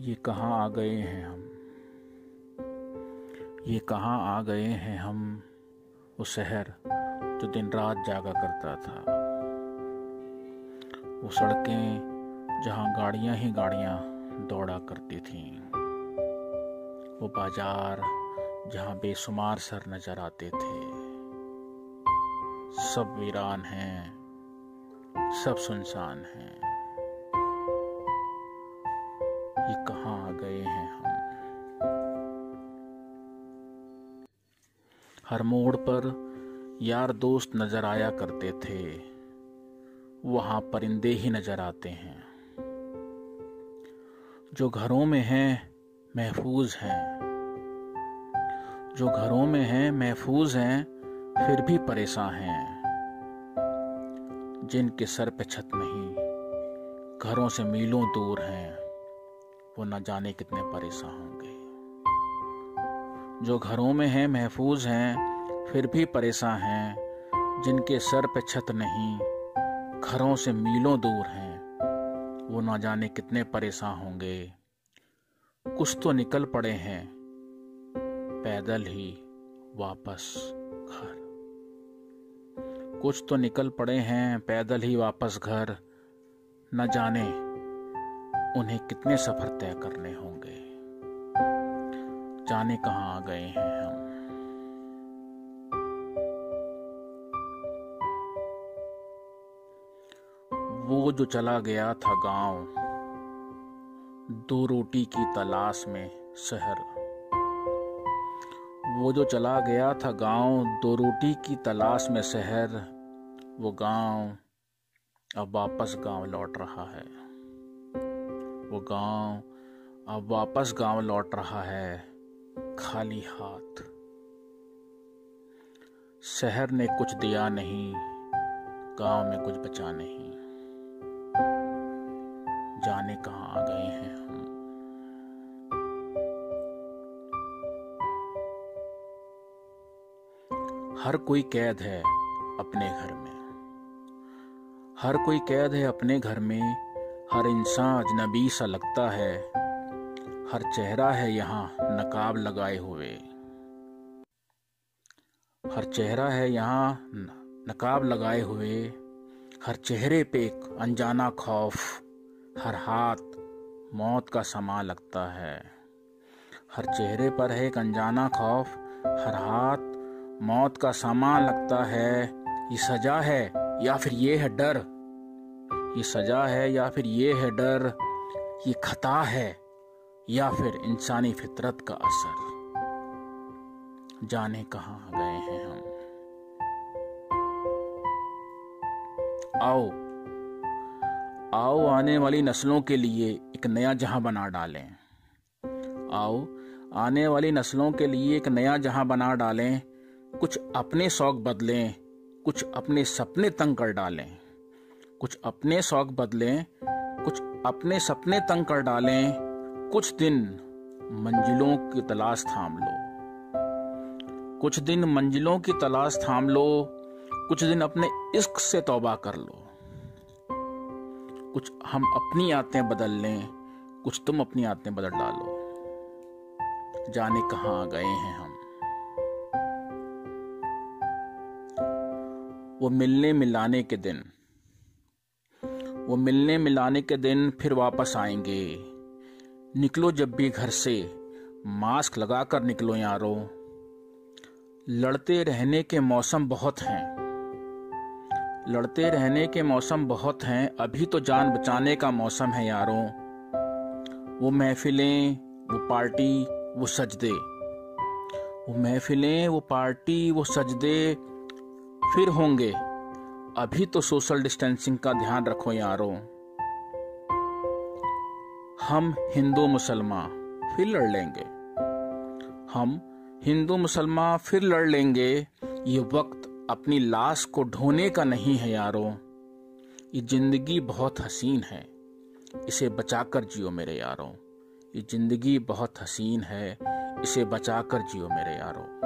ये कहाँ आ गए हैं हम? ये कहाँ आ गए हैं हम? वो शहर जो दिन रात जागा करता था। वो सड़कें जहाँ गाड़ियाँ ही गाड़ियाँ दौड़ा करती थीं। वो बाज़ार जहाँ बेशुमार सर नज़र आते थे। सब वीरान हैं, सब सुनसान हैं। ये कहाँ आ गए हैं हम। हर मोड़ पर यार दोस्त नज़र आया करते थे। वहाँ परिंदे ही नज़र आते हैं। जो घरों में हैं, महफूज हैं। जो घरों में हैं, महफूज हैं, फिर भी परेशान हैं। जिनके सर पे छत नहीं, घरों से मीलों दूर हैं। वो न जाने कितने परेशान होंगे। जो घरों में हैं, महफूज हैं, फिर भी परेशान हैं, जिनके सर पे छत नहीं, घरों से मीलों दूर हैं, वो न जाने कितने परेशान होंगे। कुछ तो निकल पड़े हैं, पैदल ही वापस घर। कुछ तो निकल पड़े हैं, पैदल ही वापस घर, न जाने उन्हें कितने सफ़र तय करने होंगे? जाने कहाँ आ गए हैं हम? वो जो चला गया था गाँव, दो रोटी की तलाश में शहर। वो जो चला गया था गाँव, दो रोटी की तलाश में शहर, वो गाँव अब वापस गाँव लौट रहा है। वो गाँव अब वापस गाँव लौट रहा है, खाली हाथ। शहर ने कुछ दिया नहीं, गाँव में कुछ बचा नहीं। जाने कहाँ आ गए हैं हम। हर कोई कैद है अपने घर में। हर कोई कैद है अपने घर में हर इंसान अजनबी सा लगता है। हर चेहरा है यहाँ नकाब लगाए हुए। हर चेहरा है यहाँ नकाब लगाए हुए। हर चेहरे पे एक अनजाना खौफ, हर हाथ मौत का समा लगता है। हर चेहरे पर है एक अनजाना खौफ, हर हाथ मौत का सामान लगता है। ये सजा है या फिर ये है डर? ये सजा है या फिर ये है डर, ये खता है या फिर इंसानी फितरत का असर? जाने कहाँ गए हैं हम? आओ आओ आने वाली नस्लों के लिए एक नया जहाँ बना डालें। आओ, आने वाली नस्लों के लिए एक नया जहाँ बना डालें। कुछ अपने शौक बदलें, कुछ अपने सपने तंग कर डालें। कुछ अपने शौक बदलें, कुछ अपने सपने तंग कर डालें, कुछ दिन मंजिलों की तलाश थाम लो। कुछ दिन मंजिलों की तलाश थाम लो, कुछ दिन अपने इश्क से तौबा कर लो। कुछ हम अपनी आतें बदल लें, कुछ तुम अपनी आतें बदल डालो। जाने कहाँ गए हैं हम। वो मिलने मिलाने के दिन। वो मिलने मिलाने के दिन फिर वापस आएँगे। निकलो जब भी घर से। मास्क लगाकर निकलो यारो। लड़ते रहने के मौसम बहुत हैं। लड़ते रहने के मौसम बहुत हैं, अभी तो जान बचाने का मौसम है यारों। वो महफिलें, वो पार्टी, वो सजदे। वो महफिलें, वो पार्टी, वो सजदे फिर होंगे। अभी तो सोशल डिस्टेंसिंग का ध्यान रखो यारो। हम हिंदू मुसलमान, फिर लड़ लेंगे। हम हिंदू मुसलमान, फिर लड़ लेंगे। ये वक्त अपनी लाश को ढोने का नहीं है यारों। ये ज़िंदगी बहुत हसीन है। इसे बचाकर जियो मेरे यारों। ये ज़िंदगी बहुत हसीन है। इसे बचाकर जियो मेरे यारों।